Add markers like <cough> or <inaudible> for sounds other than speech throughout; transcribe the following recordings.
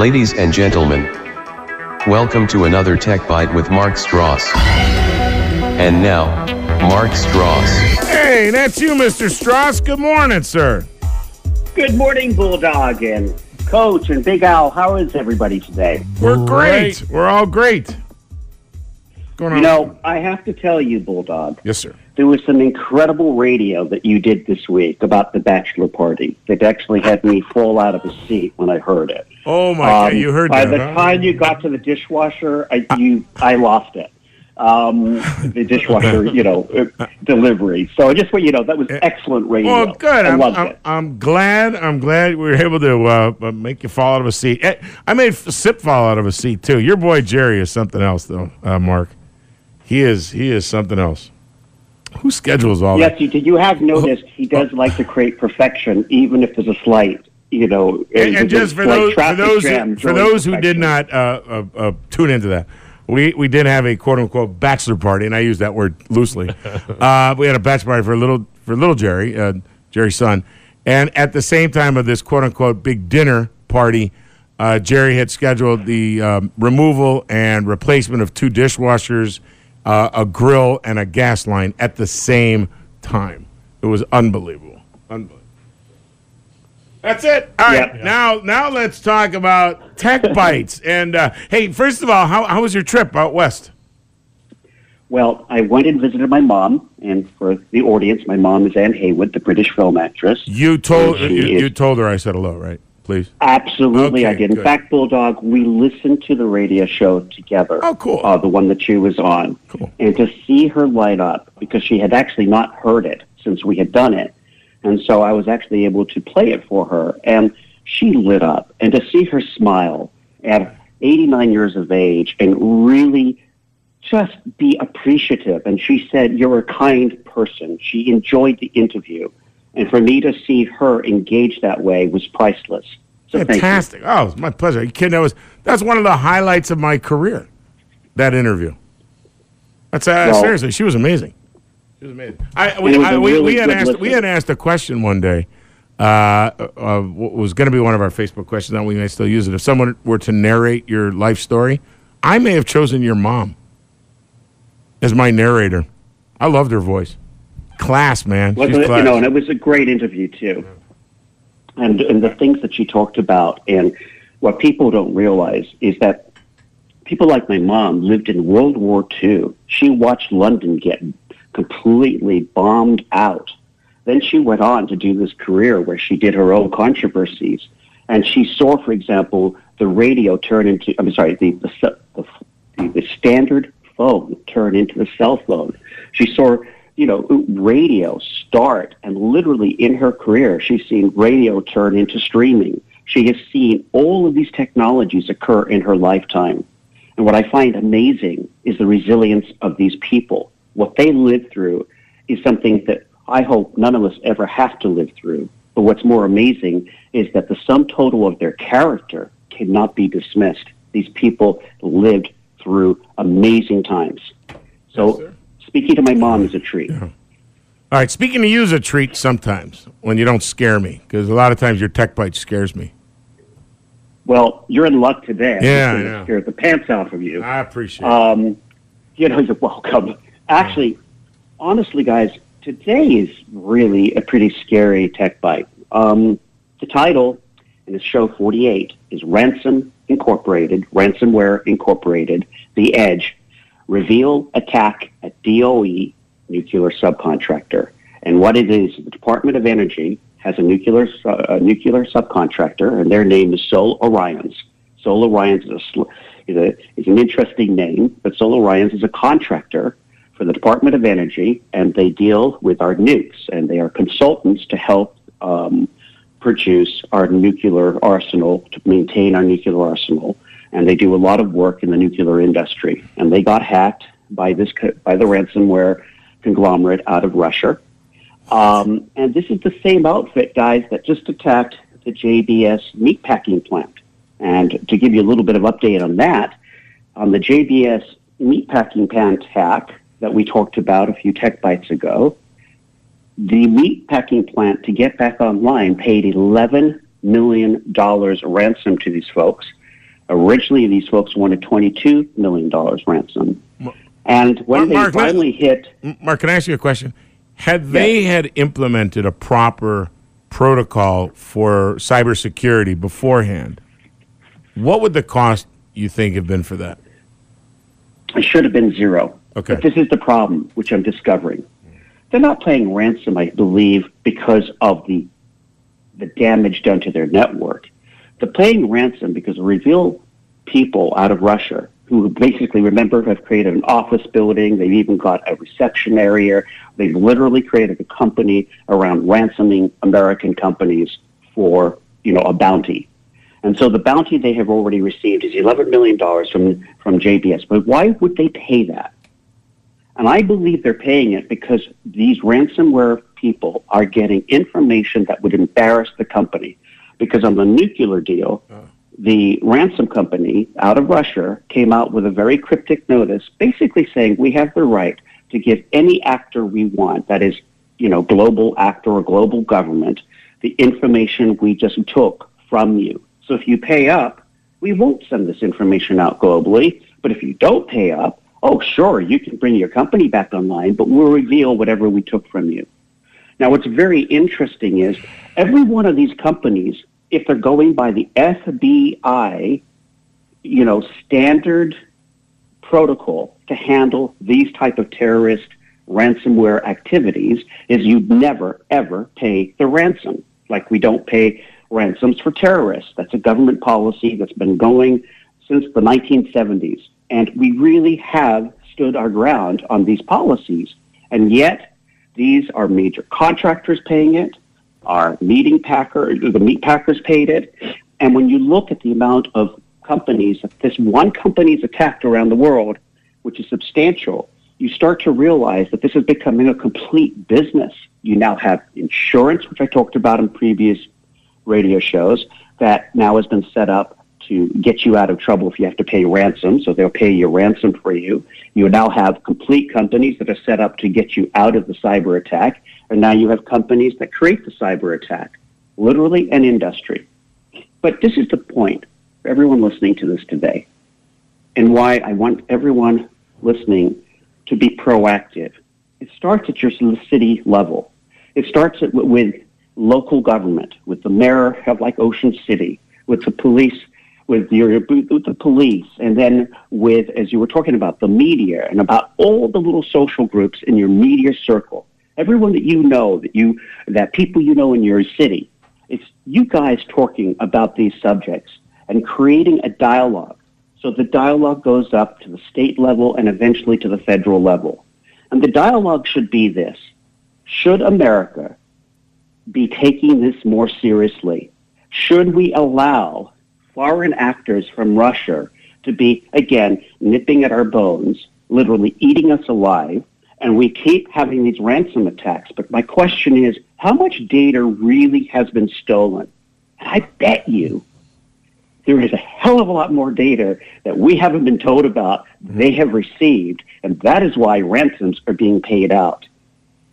Ladies and gentlemen, welcome to another Tech Bite with Mark Stross. And now, Mark Stross. Hey, that's you, Mr. Stross. Good morning, sir. Good morning, Bulldog and Coach and Big Al. How is everybody today? We're great. We're all great. Going on? You know, I have to tell you, Bulldog, yes, sir. There was some incredible radio that you did this week about the bachelor party that actually had me fall out of a seat when I heard it. Oh my God, Um, you heard by that? By the huh? time you got to the dishwasher, I, you, I lost it. Um, the dishwasher, <laughs> you know, uh, delivery. So I just want you to know that was excellent radio. Well, good. I I'm, loved I'm, it. I'm glad. I'm glad we were able to uh, uh, make you fall out of a seat. Eh, I made Sip fall out of a seat too. Your boy Jerry is something else, though. Uh, Mark, he is. He is something else. Who schedules all Yes, you, you have noticed he does like to create perfection, even if there's a slight, you know. and, and just for those for those jam who, for those who did not uh, uh, uh, tune into that, we we did have a quote unquote bachelor party, and I use that word loosely. <laughs> uh, we had a bachelor party for little for little Jerry, uh, Jerry's son, and at the same time of this quote unquote big dinner party. Uh, Jerry had scheduled the um, removal and replacement of two dishwashers, uh, a grill, and a gas line at the same time. It was unbelievable. Unbelievable. That's it. All right. Yep. Now, now let's talk about tech <laughs> bites. And uh, hey, first of all, how, how was your trip out west? Well, I went and visited my mom, and for the audience, my mom is Anne Heywood, the British film actress. You told you, you told her I said hello, right? Please. Absolutely, I did. In good. fact, Bulldog, we listened to the radio show together. Oh, cool. Uh, the one that she was on. Cool. And to see her light up, because she had actually not heard it since we had done it. And so I was actually able to play it for her. And she lit up. And to see her smile at 89 years of age and really just be appreciative. And she said, You're a kind person. She enjoyed the interview. And for me to see her engage that way was priceless. So. Fantastic. Oh, it's my pleasure. Are you kidding? That was that's one of the highlights of my career. That interview. That's uh, Well- seriously. She was amazing. She was amazing. I, we, was I, we, really we had asked we had asked a question one day. Uh, uh, was going to be one of our Facebook questions, and we may still use it. If someone were to narrate your life story, I may have chosen your mom as my narrator. I loved her voice. Class, man. Wasn't She's it? class. You know, and it was a great interview too. And and the things that she talked about, and what people don't realize is that people like my mom lived in World War II. She watched London get completely bombed out. Then she went on to do this career where she did her own controversies, and she saw, for example, the radio turn into I'm sorry, the the, the, the standard phone turn into the cell phone. She saw you know, radio start and literally in her career, she's seen radio turn into streaming. She has seen all of these technologies occur in her lifetime. And what I find amazing is the resilience of these people. What they lived through is something that I hope none of us ever have to live through. But what's more amazing is that the sum total of their character cannot be dismissed. These people lived through amazing times. So speaking to my mom is a treat. All right, speaking to you is a treat sometimes when you don't scare me, because a lot of times your tech bite scares me. Well, you're in luck today. Yeah, I gonna. Scare the pants off of you. I appreciate it. Um, you know, you're welcome. Actually, honestly, guys, today is really a pretty scary tech bite. Um, the title in the show 48 is Ransom Incorporated, Ransomware Incorporated, The Edge, REvil Attack at DOE Nuclear Subcontractor. And what it is, the Department of Energy has a nuclear, su- a nuclear subcontractor, and their name is Sol Oriens. Sol Oriens is, a, is, a, is an interesting name, but Sol Oriens is a contractor for the Department of Energy, and they deal with our nukes, and they are consultants to help um, produce our nuclear arsenal, to maintain our nuclear arsenal, and they do a lot of work in the nuclear industry. And they got hacked by this by the ransomware conglomerate out of Russia. Um, and this is the same outfit, guys, that just attacked the JBS meatpacking plant. And to give you a little bit of update on that, on the JBS meatpacking plant hack that we talked about a few tech bites ago, the meatpacking plant to get back online paid $11 million ransom to these folks. Originally, these folks wanted $22 million ransom. And when Mark, they finally hit. Mark, can I ask you a question? Had they Yes. had implemented a proper protocol for cybersecurity beforehand, what would the cost you think have been for that? It should have been zero. Okay. But this is the problem, which I'm discovering. They're not paying ransom, I believe, because of the the damage done to their network. They're paying ransom because REvil people out of Russia who basically remember have created an office building. They've even got a reception area. They've literally created a company around ransoming American companies for you know a bounty. And so the bounty they have already received is $11 million from, from JBS. But why would they pay that? And I believe they're paying it because these ransomware people are getting information that would embarrass the company. Because on the nuclear deal, uh. the ransom company out of Russia came out with a very cryptic notice basically saying we have the right to give any actor we want, that is, you know, global actor or global government, the information we just took from you. So if you pay up, we won't send this information out globally. But if you don't pay up, oh, sure, you can bring your company back online, but we'll reveal whatever we took from you. Now, what's very interesting is every one of these companies, if they're going by the FBI, you know, standard protocol to handle these type of terrorist ransomware activities, is you never ever pay the ransom. Like we don't pay ransoms for terrorists. That's a government policy that's been going since the 1970s. And we really have stood our ground on these policies. And yet, these are major contractors paying it, our meeting packer, the meat packers paid it. And when you look at the amount of companies that this one company company's attacked around the world, which is substantial, you start to realize that this is becoming a complete business. You now have insurance, which I talked about in previous radio shows, that now has been set up to get you out of trouble if you have to pay ransom. So they'll pay your ransom for you. You now have complete companies that are set up to get you out of the cyber attack. And now you have companies that create the cyber attack, literally an industry. But this is the point for everyone listening to this today and why I want everyone listening to be proactive. It starts at your city level. It starts at, with local government, with the mayor of like Ocean City, with the police, with your with the police, and then with, as you were talking about, the media and about all the little social groups in your media circle. Everyone that you know, that you that people you know in your city. It's you guys talking about these subjects and creating a dialogue. So the dialogue goes up to the state level and eventually to the federal level. And the dialogue should be this. Should America be taking this more seriously? Should we allow foreign actors from Russia to be, again, nipping at our bones, literally eating us alive? And we keep having these ransom attacks. But my question is how much data really has been stolen? And I bet you there is a hell of a lot more data that we haven't been told about mm-hmm. they have received, and that is why ransoms are being paid out.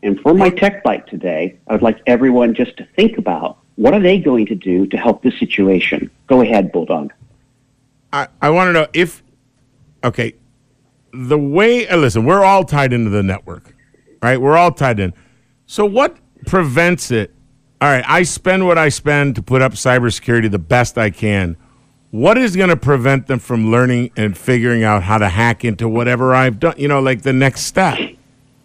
And for my tech bite today, I would like everyone just to think about what are they going to do to help this situation. Go ahead, Bulldog. I, I want to know if, okay, the way, uh, listen, we're all tied into the network, right? We're all tied in. So what prevents it? All right, I spend what I spend to put up cybersecurity the best I can. What is going to prevent them from learning and figuring out how to hack into whatever I've done? You know, like the next step.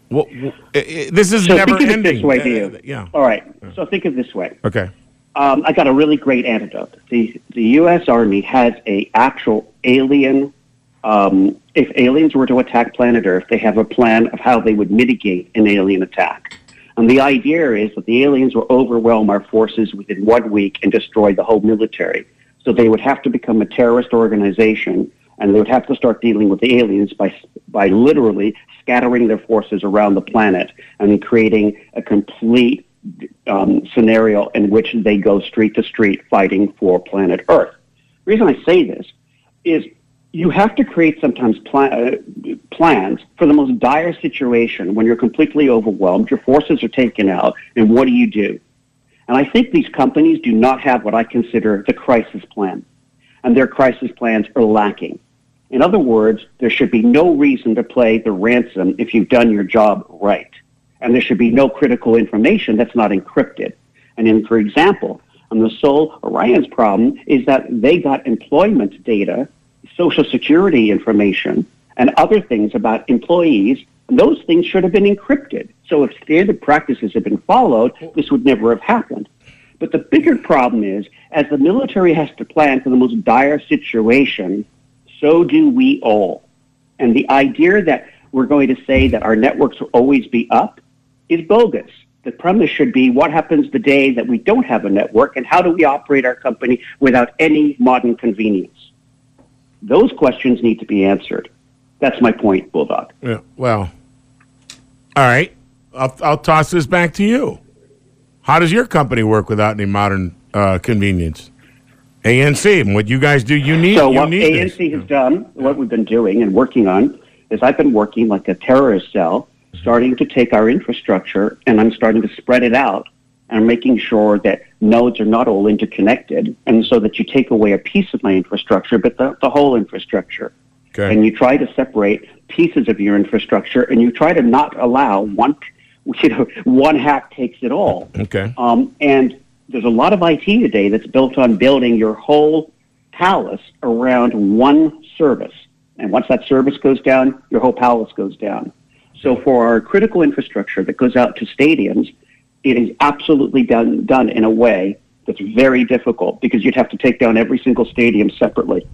What, what, i- i- this is So never think of it this way, Uh, yeah. All right. So think of this way. Okay. Um, I got a really great antidote. The the U.S. Army has a actual alien. Um, if aliens were to attack planet Earth, they have a plan of how they would mitigate an alien attack. And the idea is that the aliens will overwhelm our forces within one week and destroy the whole military. So they would have to become a terrorist organization, and they would have to start dealing with the aliens by by literally scattering their forces around the planet and creating a complete um, scenario in which they go street to street fighting for planet Earth. The reason I say this is you have to create sometimes uh, plans for the most dire situation when you're completely overwhelmed, your forces are taken out, and what do you do? And I think these companies do not have what I consider the crisis plan. and their crisis plans are lacking. In other words, there should be no reason to play the ransom if you've done your job right. And there should be no critical information that's not encrypted. And in, for example, on the Sol Oriens problem is that they got employment data, social security information, and other things about employees. And those things should have been encrypted. So if standard practices had been followed, this would never have happened. But the bigger problem is, as the military has to plan for the most dire situation, so do we all. And the idea that we're going to say that our networks will always be up is bogus. The premise should be what happens the day that we don't have a network and how do we operate our company without any modern convenience? Those questions need to be answered. That's my point, Bulldog. Yeah. Well, all right. I'll, I'll toss this back to you. How does your company work without any modern uh, convenience? ANC, what you guys do, you need. So you what need ANC this. has done, what we've been doing and working on, is I've been working like a terrorist cell, starting to take our infrastructure and I'm starting to spread it out and making sure that nodes are not all interconnected, and so that you take away a piece of my infrastructure, but the, the whole infrastructure. Okay. And you try to separate pieces of your infrastructure, and you try to not allow one, you know, one hack takes it all. Okay. Um, and there's a lot of IT today that's built on building your whole palace around one service. And once that service goes down, your whole palace goes down. So for our critical infrastructure that goes out to stadiums, it is absolutely done, done in a way that's very difficult because you'd have to take down every single stadium separately.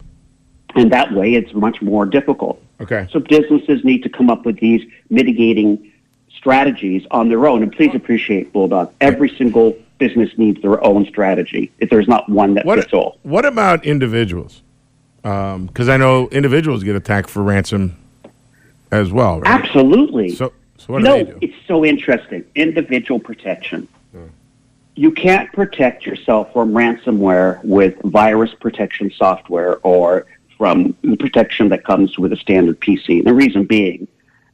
And that way it's much more difficult. Okay. So businesses need to come up with these mitigating strategies on their own. And please appreciate Bulldog. Every single business needs their own strategy. If there's not one that What, fits all. what about individuals? Um, because I know individuals get attacked for ransom as well, right? Absolutely. So, so what do no, they do? it's so interesting. Individual protection. You can't protect yourself from ransomware with virus protection software or from the protection that comes with a standard PC. The reason being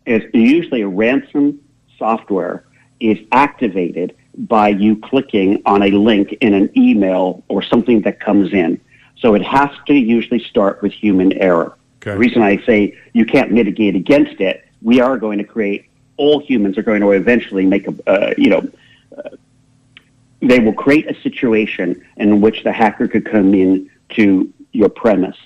is usually a ransom software is activated by you clicking on a link in an email or something that comes in. So it has to usually start with human error. Okay. The reason I say you can't mitigate against it, we are going to create, all humans are going to eventually make a, uh, you know, uh, they will create a situation in which the hacker could come in to your premise.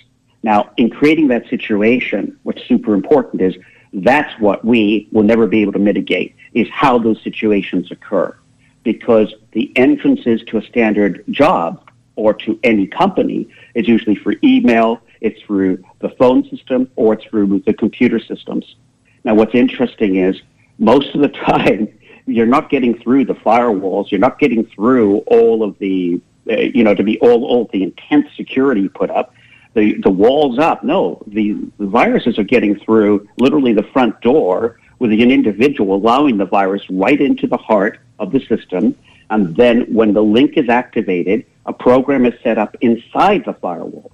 Now, in creating that situation, what's super important is that's what we will never be able to mitigate is how those situations occur. Because the entrances to a standard job or to any company is usually for email, it's through the phone system, or it's through the computer systems. Now, what's interesting is most of the <laughs> time, you're not getting through the firewalls. You're not getting through all of the, uh, you know, to be all, all the intense security put up. The, the walls up. No, the, the viruses are getting through literally the front door with an individual allowing the virus right into the heart of the system. And then when the link is activated, a program is set up inside the firewall,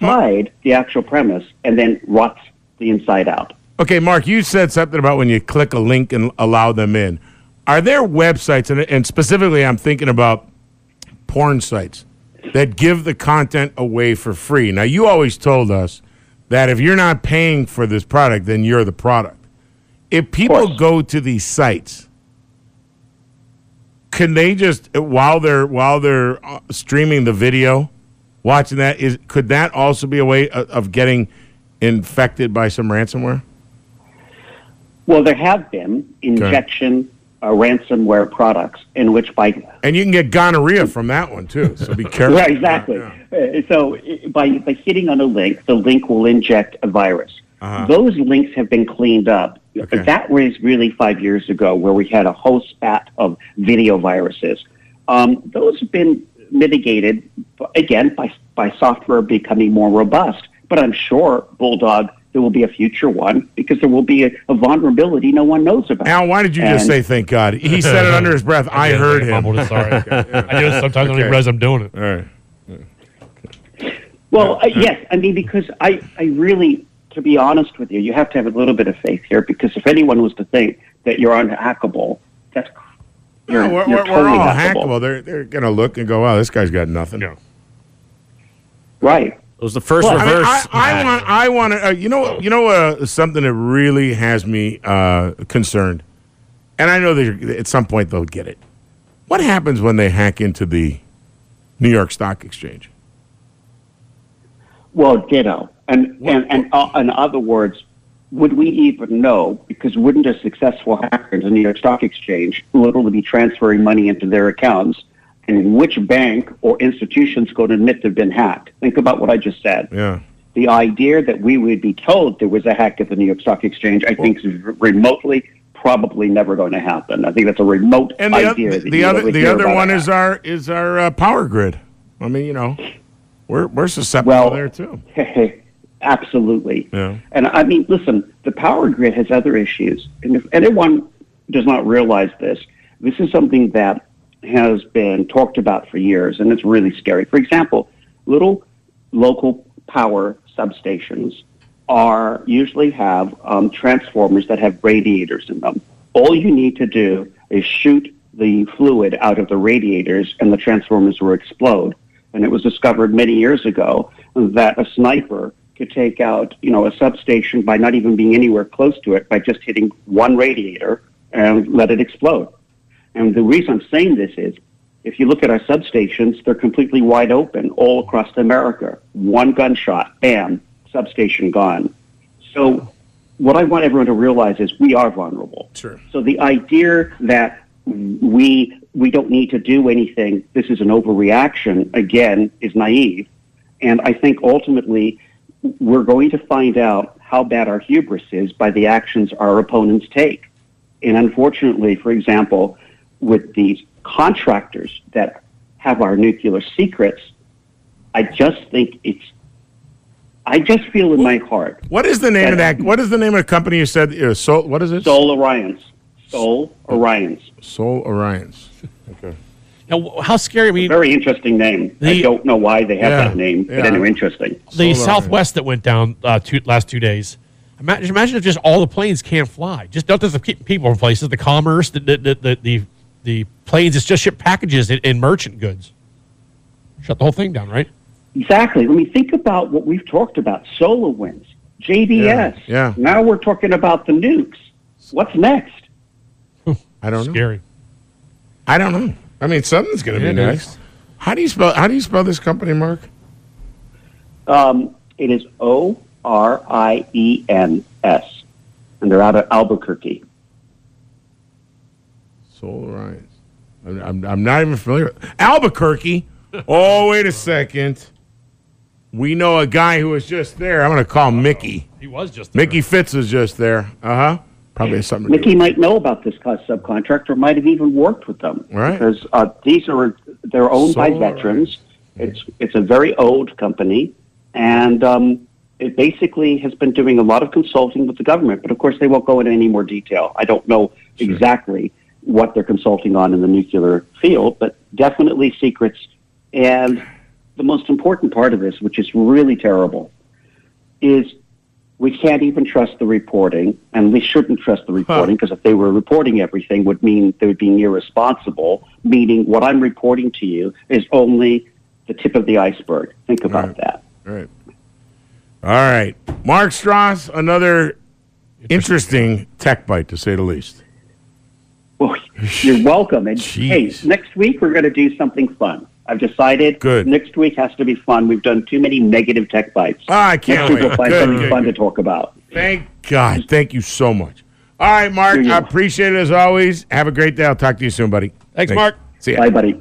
inside the actual premise, and then rots the inside out. Okay, Mark, you said something about when you click a link and allow them in. Are there websites, and, and specifically I'm thinking about porn sites, that give the content away for free? Now, you always told us that if you're not paying for this product, then you're the product. If people go to these sites, can they just while they're while they're uh, streaming the video, watching that is could that also be a way of, of getting infected by some ransomware? Well, there have been injection uh, ransomware products in which by And you can get gonorrhea from that one too. So be <laughs> careful. right exactly. Uh, so by by hitting on a link, the link will inject a virus. Uh-huh. Those links have been cleaned up. Okay. That was really five years ago, where we had a whole spat of video viruses. Um, those have been mitigated again by by software becoming more robust. But I'm sure Bulldog there will be a future one because there will be a, a vulnerability no one knows about. Al, why did you just say thank God? He said it under his breath. I did, heard him. mumbled it, sorry. <laughs> I do it sometimes I don't Okay. realize I'm doing it. All right. Well, uh, yes, I mean because I, I really, to be honest with you, you have to have a little bit of faith here because if anyone was to think that you're unhackable, that's you're, No, we're, you're we're, totally we're all hackable. hackable. They're they're gonna look and go, wow, this guy's got nothing. Yeah. Right. It was the first Well, I, mean, reverse. I, I want. I want to. Uh, you know. You know. Uh, something that really has me uh, concerned, and I know that at some point they'll get it. What happens when they hack into the New York Stock Exchange? Well, ditto. And and and uh, in other words, would we even know? Because wouldn't a successful hacker in the New York Stock Exchange literally be transferring money into their accounts? And which bank or institution's going to admit they've been hacked? Think about what I just said. Yeah. The idea that we would be told there was a hack at the New York Stock Exchange, I think, is remotely probably never going to happen. I think that's a remote And the, idea. other, that the other, the other one is our is our uh, power grid. I mean, you know, we're we're susceptible Well, there too. <laughs> <laughs> Absolutely. Yeah. And I mean, listen, the power grid has other issues. And if anyone does not realize this, this is something that has been talked about for years, and it's really scary. For example, little local power substations are usually have um, transformers that have radiators in them. All you need to do is shoot the fluid out of the radiators, and the transformers will explode. And it was discovered many years ago that a sniper could take out, you know, a substation by not even being anywhere close to it by just hitting one radiator and let it explode. And the reason I'm saying this is if you look at our substations, they're completely wide open all across America. One gunshot, bam, substation gone. So what I want everyone to realize is we are vulnerable. Sure. So the idea that we we don't need to do anything, this is an overreaction, again, is naive. And I think ultimately we're going to find out how bad our hubris is by the actions our opponents take. And unfortunately, for example, with these contractors that have our nuclear secrets, I just think it's, I just feel in my heart, What is the name of that? What is the name of the company you said? Uh, Sol, what is it? Sol Oriens, Sol Oriens. Sol Oriens. Now, how scary? I mean, Very interesting name. I don't know why they have Yeah, that name, but yeah. anyway, interesting. the Solar Southwest that went down uh, two, last two days. Imagine, imagine if just all the planes can't fly. Just not just the people from places, the commerce, the the the the, the planes. It's just ship packages and, and merchant goods. Shut the whole thing down, right? Exactly. I mean, think about what we've talked about: SolarWinds, JBS. Yeah, yeah. Now we're talking about the nukes. What's next? I don't know. Scary. I don't know. I mean, something's going to be it next. How do you spell? How do you spell this company, Mark? Um, it is O R I E N S, and they're out of Albuquerque. Sol Oriens. I'm, I'm, I'm not even familiar. Albuquerque. <laughs> oh, wait a second. We know a guy who was just there. I'm going to call him Mickey. He was just there. Mickey Fitz was just there. Uh huh. Probably something Mickey might know about this subcontractor, might have even worked with them. Right. Because uh, these are they're owned by veterans. It's it's a very old company, and um, it basically has been doing a lot of consulting with the government. But of course, they won't go into any more detail. I don't know exactly what they're consulting on in the nuclear field, but definitely secrets. And the most important part of this, which is really terrible, is we can't even trust the reporting, and we shouldn't trust the reporting because if they were reporting everything, would mean they would be irresponsible. Meaning, what I'm reporting to you is only the tip of the iceberg. Think about Right. that. All right. All right. Mark Stross, another interesting tech bite, to say the least. Well, you're welcome. And hey, next week we're going to do something fun. I've decided. Good. Next week has to be fun. We've done too many negative tech bites. Ah, I can't Next week wait. we'll find Good, something good, fun good. to talk about. Thank God. Thank you so much. All right, Mark. I appreciate it as always. Have a great day. I'll talk to you soon, buddy. Thanks, Mark. See ya. Bye, buddy.